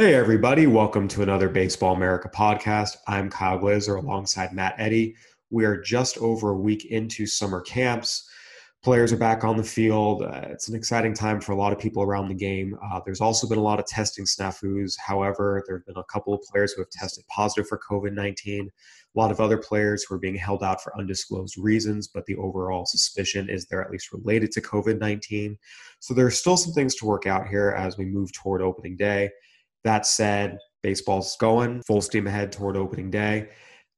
Hey, everybody. Welcome to another Baseball America podcast. I'm Kyle Glaser alongside Matt Eddy. We are just over a week into summer camps. Players are back on the field. Uh, it's an exciting time for a lot of people around the game. Uh, there's also been a lot of testing snafus. However, there have been a couple of players who have tested positive for COVID 19. A lot of other players who are being held out for undisclosed reasons, but the overall suspicion is they're at least related to COVID 19. So there are still some things to work out here as we move toward opening day. That said, baseball's going full steam ahead toward opening day.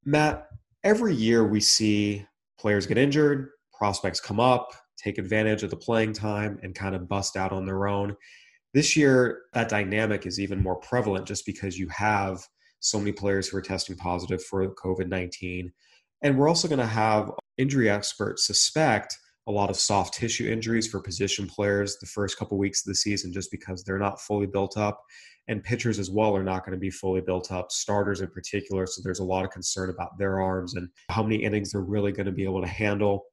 Matt, every year we see players get injured, prospects come up, take advantage of the playing time, and kind of bust out on their own. This year, that dynamic is even more prevalent just because you have so many players who are testing positive for COVID 19. And we're also going to have injury experts suspect a lot of soft tissue injuries for position players the first couple weeks of the season just because they're not fully built up and pitchers as well are not going to be fully built up starters in particular so there's a lot of concern about their arms and how many innings they're really going to be able to handle.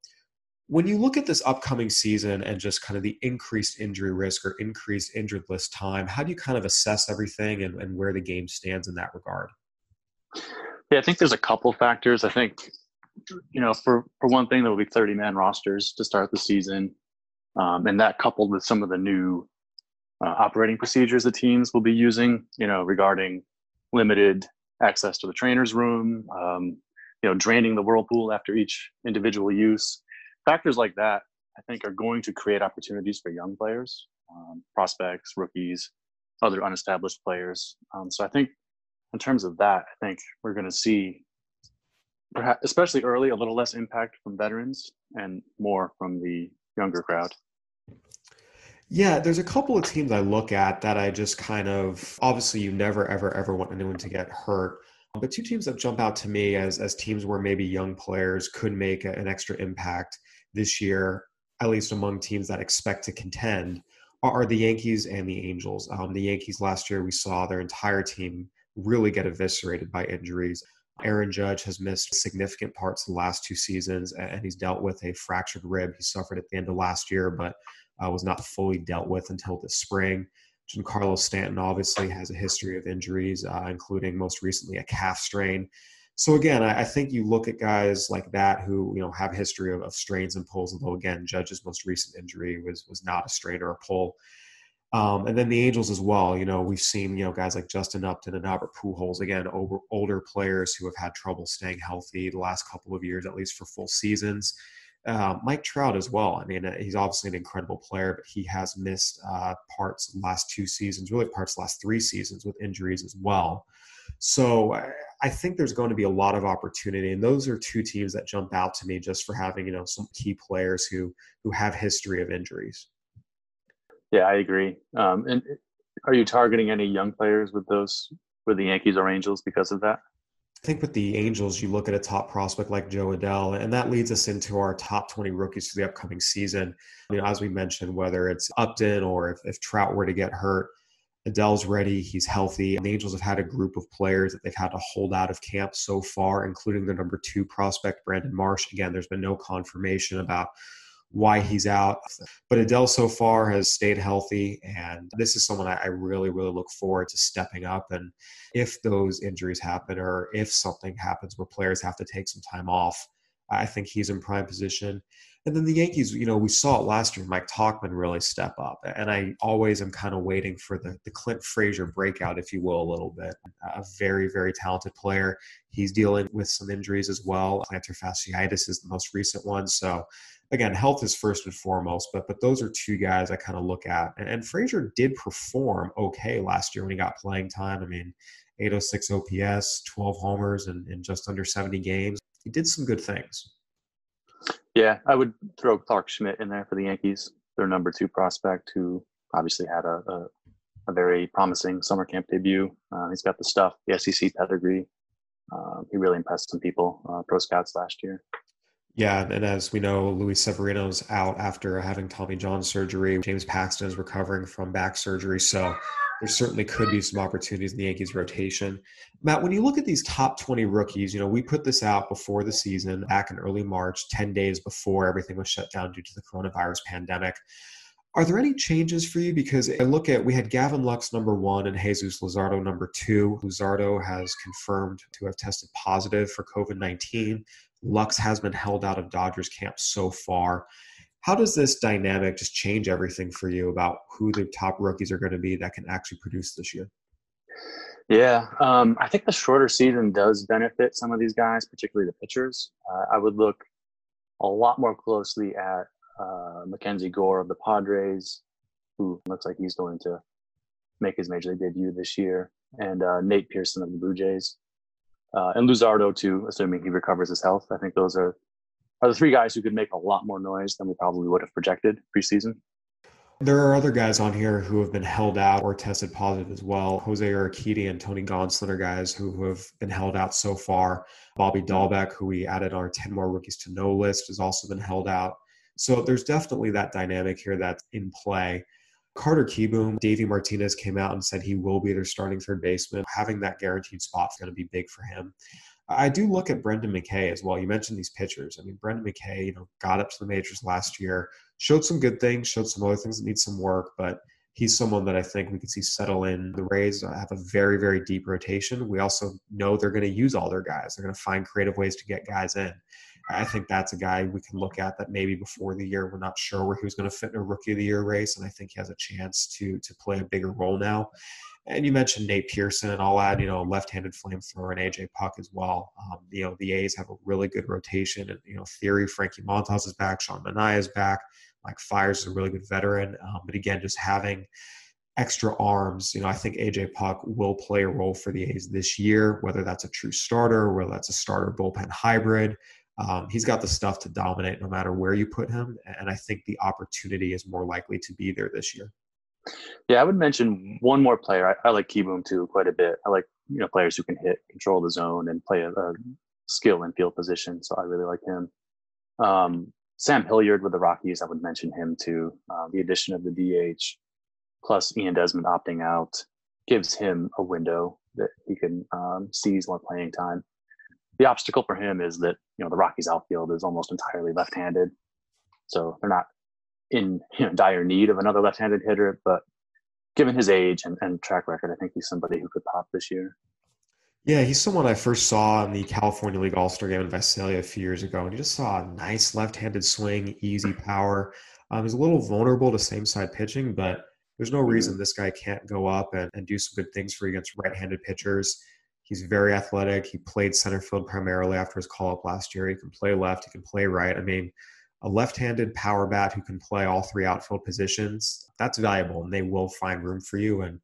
When you look at this upcoming season and just kind of the increased injury risk or increased injured list time how do you kind of assess everything and, and where the game stands in that regard? Yeah i think there's a couple factors. I think you know, for for one thing, there will be 30 man rosters to start the season, um, and that coupled with some of the new uh, operating procedures the teams will be using, you know, regarding limited access to the trainer's room, um, you know, draining the whirlpool after each individual use. Factors like that, I think, are going to create opportunities for young players, um, prospects, rookies, other unestablished players. Um, so I think, in terms of that, I think we're going to see perhaps especially early, a little less impact from veterans and more from the younger crowd. Yeah, there's a couple of teams I look at that I just kind of obviously you never ever ever want anyone to get hurt. But two teams that jump out to me as as teams where maybe young players could make an extra impact this year, at least among teams that expect to contend, are the Yankees and the Angels. Um, the Yankees last year we saw their entire team really get eviscerated by injuries. Aaron Judge has missed significant parts of the last two seasons, and he's dealt with a fractured rib he suffered at the end of last year, but uh, was not fully dealt with until this spring. Giancarlo Stanton obviously has a history of injuries, uh, including most recently a calf strain. So again, I, I, think you look at guys like that who you know have history of, of strains and pulls. Although again, Judge's most recent injury was was not a strain or a pull. Um, and then the Angels as well. You know, we've seen you know guys like Justin Upton and Albert Pujols again, over, older players who have had trouble staying healthy the last couple of years, at least for full seasons. Uh, Mike Trout as well. I mean, uh, he's obviously an incredible player, but he has missed uh, parts last two seasons, really parts last three seasons with injuries as well. So I think there's going to be a lot of opportunity, and those are two teams that jump out to me just for having you know some key players who who have history of injuries. Yeah, I agree. Um, and are you targeting any young players with those with the Yankees or Angels because of that? I think with the Angels, you look at a top prospect like Jo Adell, and that leads us into our top 20 rookies for the upcoming season. You know, as we mentioned, whether it's Upton or if, if Trout were to get hurt, Adell's ready, he's healthy. The Angels have had a group of players that they've had to hold out of camp so far, including the number two prospect, Brandon Marsh. Again, there's been no confirmation about why he's out. But Adell so far has stayed healthy, and this is someone I, really, really look forward to stepping up. And if those injuries happen, or if something happens where players have to take some time off, I think he's in prime position. And then the Yankees, you know, we saw it last year. Mike Tauchman really step up, and I always am kind of waiting for the the Clint Frazier breakout, if you will, a little bit. A very very talented player. He's dealing with some injuries as well. Plantar fasciitis is the most recent one, so again, health is first and foremost, but but those are two guys I kind of look at. And, and Frazier did perform okay last year when he got playing time. I mean, 806 OPS, 12 homers, and, just under 70 games. He did some good things. Yeah, I would throw Clarke Schmidt in there for the Yankees, their number two prospect, who obviously had a, a, a very promising summer camp debut. Uh, he's got the stuff, the SEC pedigree. Uh, he really impressed some people, uh, pro scouts last year. Yeah, and as we know, Luis Severino's out after having Tommy John surgery. James Paxton is recovering from back surgery. So there certainly could be some opportunities in the Yankees rotation. Matt, when you look at these top 20 rookies, you know, we put this out before the season, back in early March, 10 days before everything was shut down due to the coronavirus pandemic. Are there any changes for you? Because I look at, we had Gavin Lux number one and Jesus Luzardo number two. Luzardo has confirmed to have tested positive for COVID 19. Lux has been held out of Dodgers camp so far. How does this dynamic just change everything for you about who the top rookies are going to be that can actually produce this year? Yeah, um, I think the shorter season does benefit some of these guys, particularly the pitchers. Uh, I would look a lot more closely at uh, Mackenzie Gore of the Padres, who looks like he's going to make his major league debut this year, and uh, Nate Pearson of the Blue Jays uh, and Luzardo too, assuming he recovers his health. I think those are are the three guys who could make a lot more noise than we probably would have projected preseason. There are other guys on here who have been held out or tested positive as well. Jose Urquidy and Tony Gonsolin are guys who have been held out so far. Bobby Dalbec, who we added our 10 more rookies to know list, has also been held out. So there's definitely that dynamic here that's in play. Carter Kieboom, Davey Martinez came out and said he will be their starting third baseman. Having that guaranteed spot is going to be big for him. I do look at Brendan McKay as well. You mentioned these pitchers. I mean, Brendan McKay, you know, got up to the majors last year, showed some good things, showed some other things that need some work, but he's someone that I think we could see settle in. The Rays have a very, very deep rotation. We also know they're going to use all their guys. They're going to find creative ways to get guys in. I think that's a guy we can look at that maybe before the year we're not sure where he was going to fit in a rookie of the year race, and I think he has a chance to to play a bigger role now. And you mentioned Nate Pearson, and I'll add, you know, left-handed flamethrower and AJ Puk as well. Um, you know, the A's have a really good rotation, and you know, theory Frankie Montas is back, Sean Manaea is back, Mike Fiers is a really good veteran. Um, but again, just having extra arms. You know, I think AJ Puk will play a role for the A's this year, whether that's a true starter, whether that's a starter bullpen hybrid. Um, he's got the stuff to dominate no matter where you put him, and I think the opportunity is more likely to be there this year. Yeah, I would mention one more player. I, I like Kieboom too quite a bit. I like you know players who can hit, control the zone, and play a, a skill in field position. So I really like him. Um, Sam Hilliard with the Rockies, I would mention him too. Uh, the addition of the DH plus Ian Desmond opting out gives him a window that he can um, seize while playing time the obstacle for him is that you know the Rockies outfield is almost entirely left-handed, so they're not in you know, dire need of another left-handed hitter. But given his age and, and track record, I think he's somebody who could pop this year. Yeah, he's someone I first saw in the California League All Star game in Visalia a few years ago, and you just saw a nice left-handed swing, easy power. Um, he's a little vulnerable to same-side pitching, but there's no reason mm-hmm. this guy can't go up and, and do some good things for you against right-handed pitchers. He's very athletic. He played center field primarily after his call up last year. He can play left, he can play right. I mean, a left handed power bat who can play all three outfield positions, that's valuable and they will find room for you. And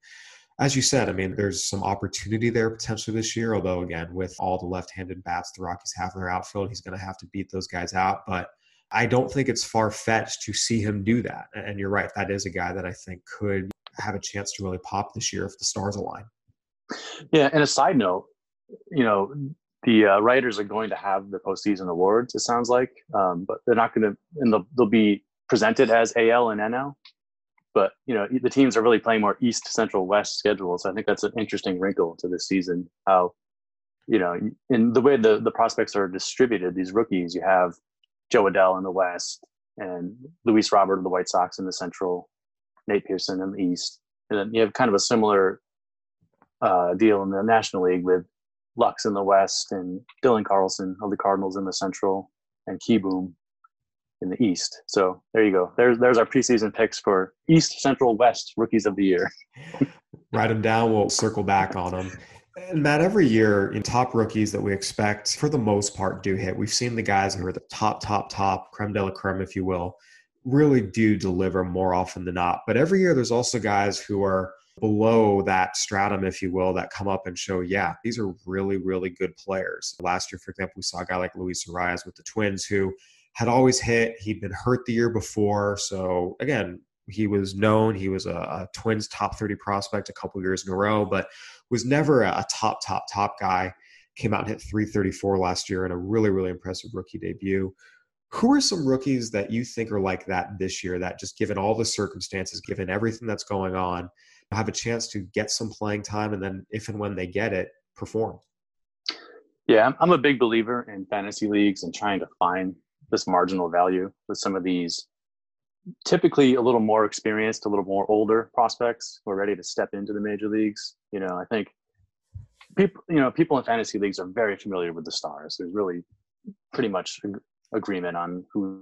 as you said, I mean, there's some opportunity there potentially this year. Although, again, with all the left handed bats the Rockies have in their outfield, he's going to have to beat those guys out. But I don't think it's far fetched to see him do that. And you're right, that is a guy that I think could have a chance to really pop this year if the stars align. Yeah, and a side note, you know, the uh, writers are going to have the postseason awards. It sounds like, um, but they're not going to, and they'll, they'll be presented as AL and NL. But you know, the teams are really playing more East, Central, West schedules. I think that's an interesting wrinkle to this season. How, you know, in the way the the prospects are distributed, these rookies, you have Jo Adell in the West and Luis Robert of the White Sox in the Central, Nate Pearson in the East, and then you have kind of a similar uh, deal in the National League with Lux in the West and Dylan Carlson of the Cardinals in the Central. and Kieboom in the East. So there you go. There's there's our preseason picks for East, Central, West rookies of the year. Write them down. We'll circle back on them. And Matt, every year in top rookies that we expect, for the most part, do hit. We've seen the guys who are the top, top, top, creme de la creme, if you will, really do deliver more often than not. But every year, there's also guys who are below that stratum, if you will, that come up and show, yeah, these are really, really good players. Last year, for example, we saw a guy like Luis Arraez with the Twins who had always hit. He'd been hurt the year before. So, again, he was known. He was a, a Twins top 30 prospect a couple years in a row, but was never a top, top, top guy. Came out and hit 334 last year in a really, really impressive rookie debut. Who are some rookies that you think are like that this year that just given all the circumstances, given everything that's going on, have a chance to get some playing time and then if and when they get it, perform? Yeah, I'm a big believer in fantasy leagues and trying to find this marginal value with some of these typically a little more experienced, a little more older prospects who are ready to step into the major leagues. You know, I think people, you know, people in fantasy leagues are very familiar with the stars. There's really pretty much agreement on who's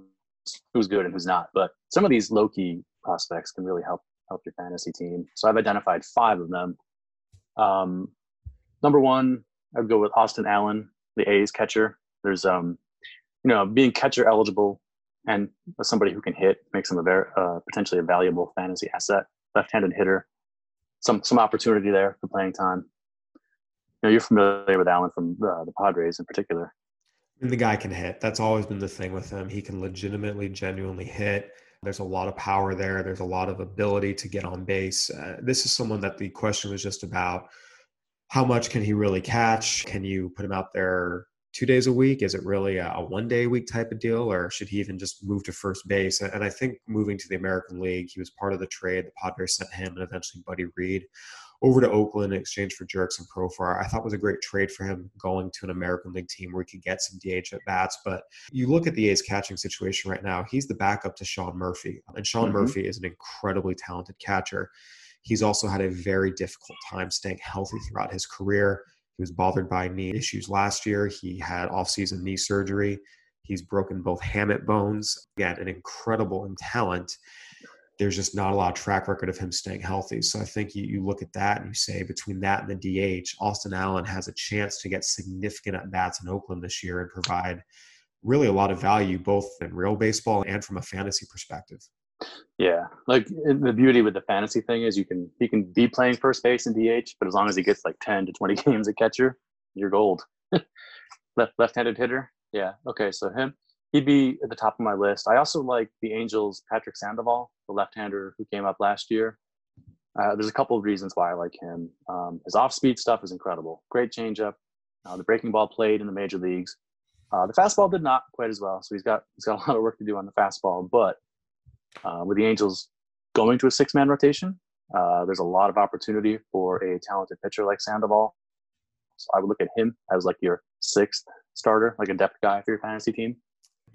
who's good and who's not. But some of these low key prospects can really help help your fantasy team. So I've identified five of them. Um, number one, I'd go with Austin Allen, the A's catcher. There's um, you know, being catcher eligible and somebody who can hit makes him a very uh, potentially a valuable fantasy asset. Left-handed hitter, some some opportunity there for playing time. You know, you're familiar with Allen from uh, the Padres in particular. And the guy can hit. That's always been the thing with him. He can legitimately, genuinely hit. There's a lot of power there. There's a lot of ability to get on base. Uh, this is someone that the question was just about how much can he really catch? Can you put him out there two days a week? Is it really a, one day a week type of deal, or should he even just move to first base? And I think moving to the American League, he was part of the trade. The Padres sent him and eventually Buddy Reed over to Oakland in exchange for Jurickson Profar. I thought was a great trade for him going to an American League team where he could get some DH at bats. But you look at the A's catching situation right now, he's the backup to Sean Murphy. And Sean mm-hmm. Murphy is an incredibly talented catcher. He's also had a very difficult time staying healthy throughout his career. He was bothered by knee issues last year. He had off-season knee surgery. He's broken both hamate bones. Again, an incredible in talent. There's just not a lot of track record of him staying healthy. So I think you, you look at that and you say between that and the DH, Austin Allen has a chance to get significant at bats in Oakland this year and provide really a lot of value both in real baseball and from a fantasy perspective. Yeah, like the beauty with the fantasy thing is you can he can be playing first base in DH, but as long as he gets like ten to twenty games at catcher, you're gold. Left left-handed hitter, yeah. Okay, so him, he'd be at the top of my list. I also like the Angels' Patrick Sandoval, the left-hander who came up last year. Uh, there's a couple of reasons why I like him. Um, his off-speed stuff is incredible. Great changeup. Uh, the breaking ball played in the major leagues. Uh, the fastball did not quite as well, so he's got he's got a lot of work to do on the fastball. But uh, with the Angels going to a six man rotation, uh, there's a lot of opportunity for a talented pitcher like Sandoval. So I would look at him as like your sixth starter, like a depth guy for your fantasy team.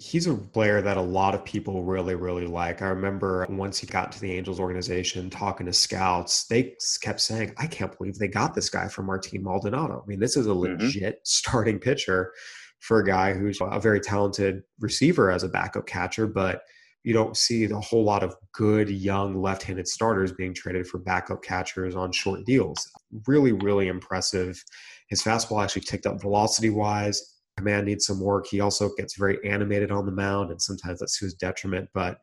He's a player that a lot of people really, really like. I remember once he got to the Angels organization talking to scouts, they kept saying, I can't believe they got this guy from Martin Maldonado. I mean, this is a mm-hmm. legit mm-hmm. starting pitcher for a guy who's a very talented receiver as a backup catcher, but you don't see a whole lot of good young left-handed starters being traded for backup catchers on short deals. Really, really impressive. His fastball actually ticked up velocity-wise. Command needs some work. He also gets very animated on the mound, and sometimes that's to his detriment. But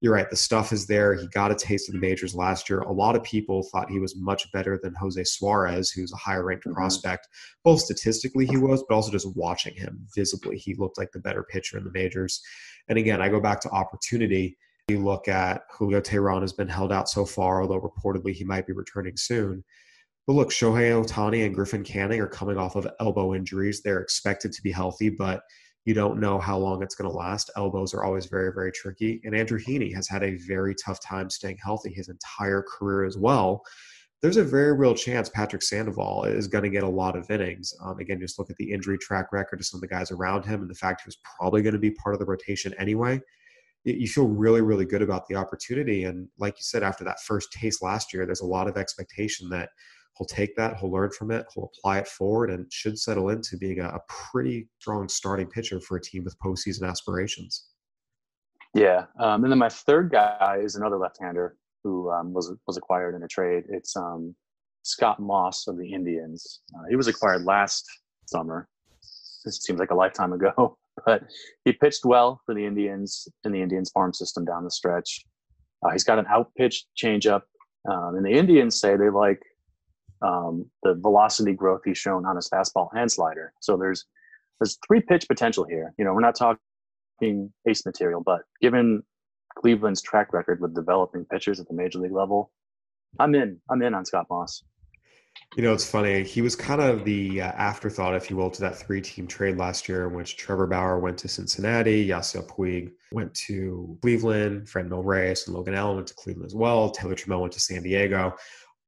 you're right, the stuff is there. He got a taste of the majors last year. A lot of people thought he was much better than Jose Suarez, who's a higher ranked mm-hmm. prospect. Both statistically, he was, but also just watching him visibly, he looked like the better pitcher in the majors. And again, I go back to opportunity. You look at Julio Teheran has been held out so far, although reportedly he might be returning soon. But look, Shohei Ohtani and Griffin Canning are coming off of elbow injuries. They're expected to be healthy, but you don't know how long it's going to last. Elbows are always very, very tricky. And Andrew Heaney has had a very tough time staying healthy his entire career as well. There's a very real chance Patrick Sandoval is going to get a lot of innings. Um, again, just look at the injury track record of some of the guys around him and the fact he was probably going to be part of the rotation anyway. You feel really, really good about the opportunity. And like you said, after that first taste last year, there's a lot of expectation that he'll take that, he'll learn from it, he'll apply it forward, and should settle into being a, a pretty strong starting pitcher for a team with postseason aspirations. Yeah, um, and then my third guy is another left-hander who um, was was acquired in a trade. It's um, Scott Moss of the Indians. Uh, he was acquired last summer. This seems like a lifetime ago, but he pitched well for the Indians in the Indians farm system down the stretch. Uh, he's got an out pitch changeup, um, and the Indians say they like um, the velocity growth he's shown on his fastball and slider. So there's there's three pitch potential here. You know, we're not talking ace material, but given Cleveland's track record with developing pitchers at the major league level, I'm in. I'm in on Scott Moss. You know, it's funny. He was kind of the uh, afterthought, if you will, to that three-team trade last year, in which Trevor Bauer went to Cincinnati, Yasiel Puig went to Cleveland, Franmil Reyes and Logan Allen went to Cleveland as well. Taylor Trammell went to San Diego.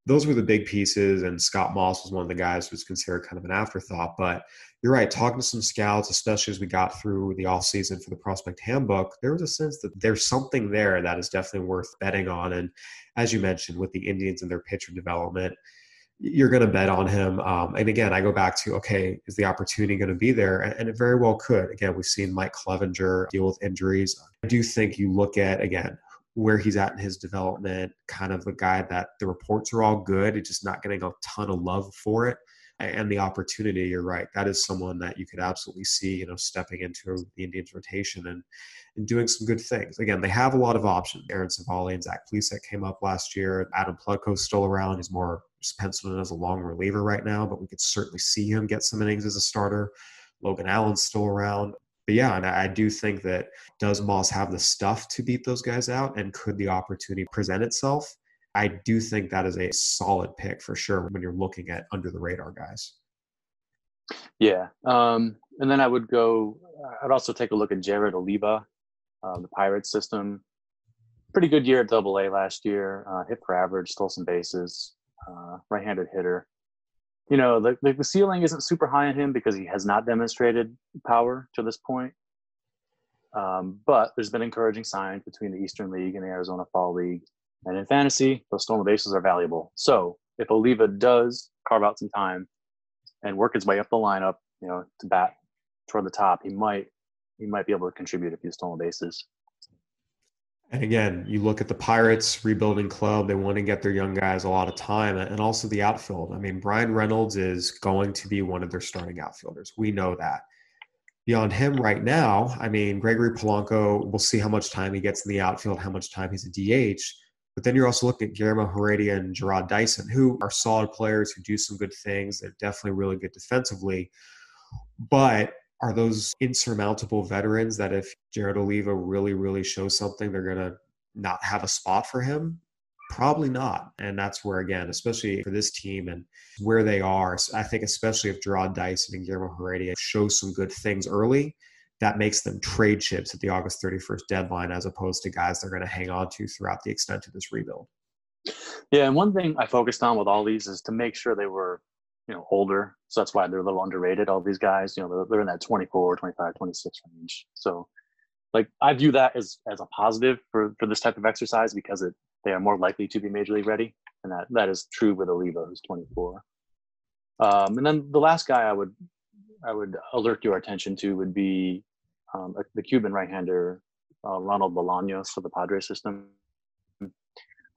Those were the big pieces, and Scott Moss was one of the guys who was considered kind of an afterthought. But you're right, talking to some scouts, especially as we got through the off season for the prospect handbook, there was a sense that there's something there that is definitely worth betting on. And as you mentioned, with the Indians and their pitcher development, you're going to bet on him. Um, and again, I go back to okay, is the opportunity going to be there? And it very well could. Again, we've seen Mike Clevinger deal with injuries. I do think you look at again where he's at in his development, kind of the guy that the reports are all good, it's just not getting a ton of love for it. And the opportunity, you're right. That is someone that you could absolutely see, you know, stepping into the Indians rotation and and doing some good things. Again, they have a lot of options. Aaron Civale and Zach Plesac came up last year. Adam Plutko's still around. He's more penciled in as a long reliever right now, but we could certainly see him get some innings as a starter. Logan Allen's still around. But yeah, and I do think that does Moss have the stuff to beat those guys out, and could the opportunity present itself? I do think that is a solid pick for sure when you're looking at under the radar guys. Yeah, um, and then I would go. I'd also take a look at Jared Oliva, um, the Pirates system. Pretty good year at Double A last year. Uh, hit per average, stole some bases uh, right-handed hitter. You know, the, the ceiling isn't super high on him because he has not demonstrated power to this point. Um, but there's been encouraging signs between the Eastern League and the Arizona Fall League. And in fantasy, those stolen bases are valuable. So if Oliva does carve out some time and work his way up the lineup, you know, to bat toward the top, he might he might be able to contribute a few stolen bases. And again, you look at the Pirates rebuilding club, they want to get their young guys a lot of time and also the outfield. I mean, Bryan Reynolds is going to be one of their starting outfielders. We know that. Beyond him right now, I mean, Gregory Polanco, we'll see how much time he gets in the outfield, how much time he's a DH. But then you're also looking at Guillermo Heredia and Jarrod Dyson, who are solid players who do some good things. They're definitely really good defensively. But are those insurmountable veterans that if Jared Oliva really, really shows something, they're going to not have a spot for him? Probably not. And that's where, again, especially for this team and where they are, I think, especially if Jarrod Dyson and Guillermo Heredia show some good things early, that makes them trade chips at the August 31st deadline as opposed to guys they're going to hang on to throughout the extent of this rebuild. Yeah, and one thing I focused on with all these is to make sure they were you know older. So that's why they're a little underrated all these guys you know they're, they're in that 24 25 26 range. So like i view that as as a positive for for this type of exercise because it they are more likely to be major league ready and that that is true with oliva who's 24 um, and then the last guy i would i would alert your attention to would be um, the cuban right-hander uh, ronald bolaños for the padres system.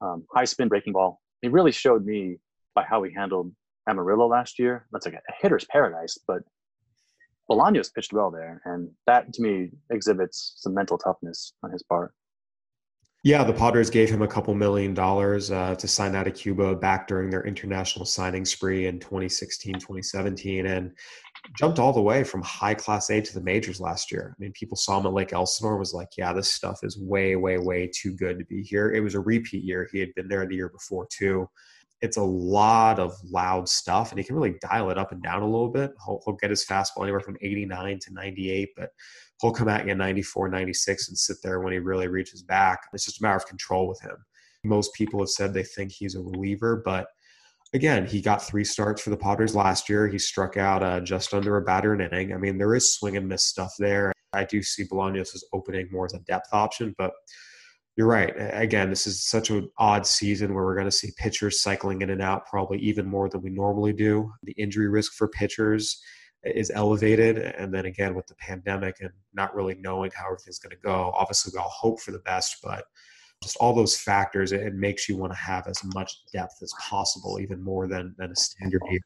Um, high spin breaking ball. He really showed me by how he handled Amarillo last year. That's like a hitter's paradise, but Bolaños pitched well there, and that to me exhibits some mental toughness on his part. Yeah, the Padres gave him a couple million dollars uh, to sign out of Cuba back during their international signing spree in 2016, 2017, and jumped all the way from high class A to the majors last year. I mean, people saw him at Lake Elsinore was like, yeah, this stuff is way, way, way too good to be here. It was a repeat year. He had been there the year before too it's a lot of loud stuff and he can really dial it up and down a little bit. He'll, he'll, get his fastball anywhere from 89 to 98, but he'll come at you at 94, 96 and sit there when he really reaches back. It's just a matter of control with him. Most people have said they think he's a reliever, but again, he got three starts for the Padres last year. He struck out uh, just under a batter an inning. I mean, there is swing and miss stuff there. I do see Bolaños as opening more as a depth option, but you're right. Again, this is such an odd season where we're going to see pitchers cycling in and out probably even more than we normally do. The injury risk for pitchers is elevated. And then again, with the pandemic and not really knowing how everything's going to go, obviously we all hope for the best, but just all those factors, it makes you want to have as much depth as possible, even more than, than a standard year.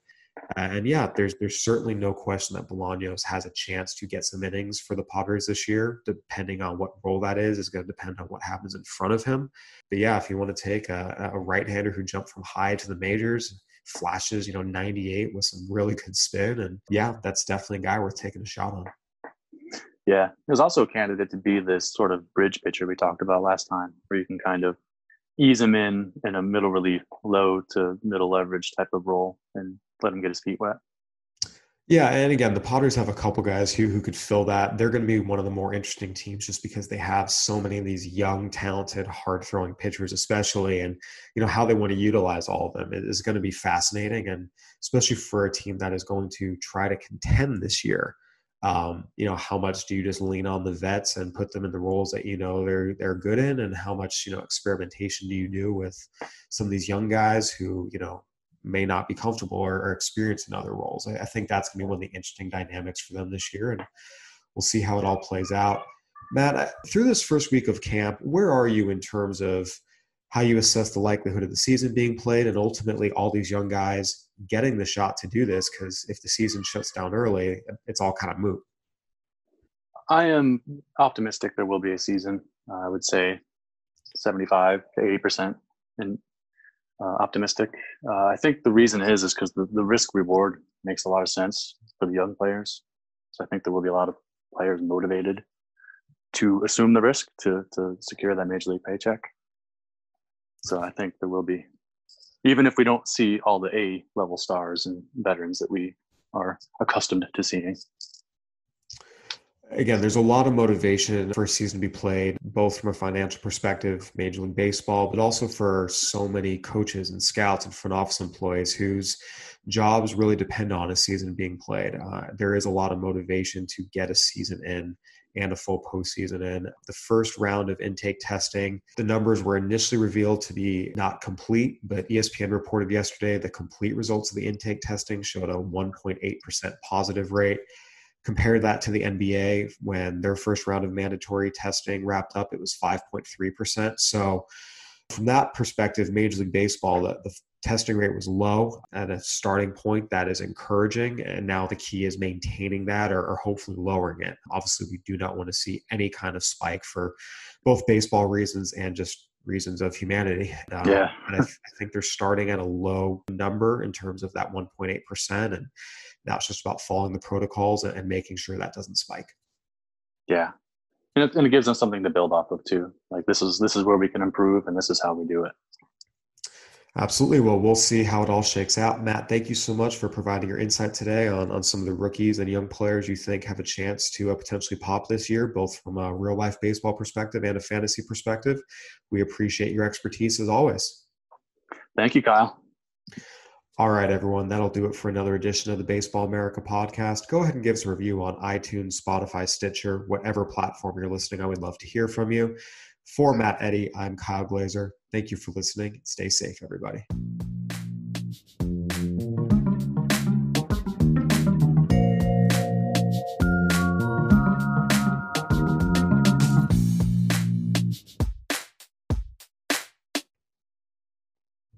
And yeah, there's there's certainly no question that Bolaños has a chance to get some innings for the Padres this year. Depending on what role that is, is going to depend on what happens in front of him. But yeah, if you want to take a, a right-hander who jumped from high to the majors, flashes, you know, 98 with some really good spin, and yeah, that's definitely a guy worth taking a shot on. Yeah, there's also a candidate to be this sort of bridge pitcher we talked about last time, where you can kind of ease him in in a middle relief, low to middle leverage type of role, and let him get his feet wet. Yeah, and again, the Padres have a couple guys who who could fill that. They're going to be one of the more interesting teams just because they have so many of these young, talented, hard throwing pitchers, especially, and you know how they want to utilize all of them is going to be fascinating, and especially for a team that is going to try to contend this year. Um, you know, how much do you just lean on the vets and put them in the roles that you know they're they're good in, and how much you know experimentation do you do with some of these young guys who you know may not be comfortable or, or experience in other roles. I, I think that's going to be one of the interesting dynamics for them this year, and we'll see how it all plays out. Matt, through this first week of camp, where are you in terms of how you assess the likelihood of the season being played and ultimately all these young guys getting the shot to do this? Because if the season shuts down early, it's all kind of moot. I am optimistic there will be a season. I would say 75 to 80%. And uh, optimistic. Uh, I think the reason is is because the, the risk reward makes a lot of sense for the young players. So I think there will be a lot of players motivated to assume the risk to to secure that major league paycheck. So I think there will be, even if we don't see all the A level stars and veterans that we are accustomed to seeing again, there's a lot of motivation for a season to be played, both from a financial perspective, Major League Baseball, but also for so many coaches and scouts and front office employees whose jobs really depend on a season being played. Uh, there is a lot of motivation to get a season in and a full postseason in. The first round of intake testing, the numbers were initially revealed to be not complete, but ESPN reported yesterday the complete results of the intake testing showed a 1.8% positive rate. Compare that to the NBA when their first round of mandatory testing wrapped up, it was 5.3%. So, from that perspective, Major League Baseball, the, the testing rate was low at a starting point that is encouraging and now the key is maintaining that or, or, hopefully lowering it. Obviously we do not want to see any kind of spike for both baseball reasons and just reasons of humanity. Um, yeah. and I, th- I, think they're starting at a low number in terms of that 1.8% and now it's just about following the protocols and, making sure that doesn't spike. Yeah. And it, and it gives them something to build off of too. Like this is this is where we can improve and this is how we do it. Absolutely. Well, we'll see how it all shakes out. Matt, thank you so much for providing your insight today on, on some of the rookies and young players you think have a chance to uh, potentially pop this year, both from a real life baseball perspective and a fantasy perspective. We appreciate your expertise as always. Thank you, Kyle. All right, everyone, that'll do it for another edition of the Baseball America podcast. Go ahead and give us a review on iTunes, Spotify, Stitcher, whatever platform you're listening. I would love to hear from you. For Matt Eddy, I'm Kyle Glaser. Thank you for listening. Stay safe, everybody.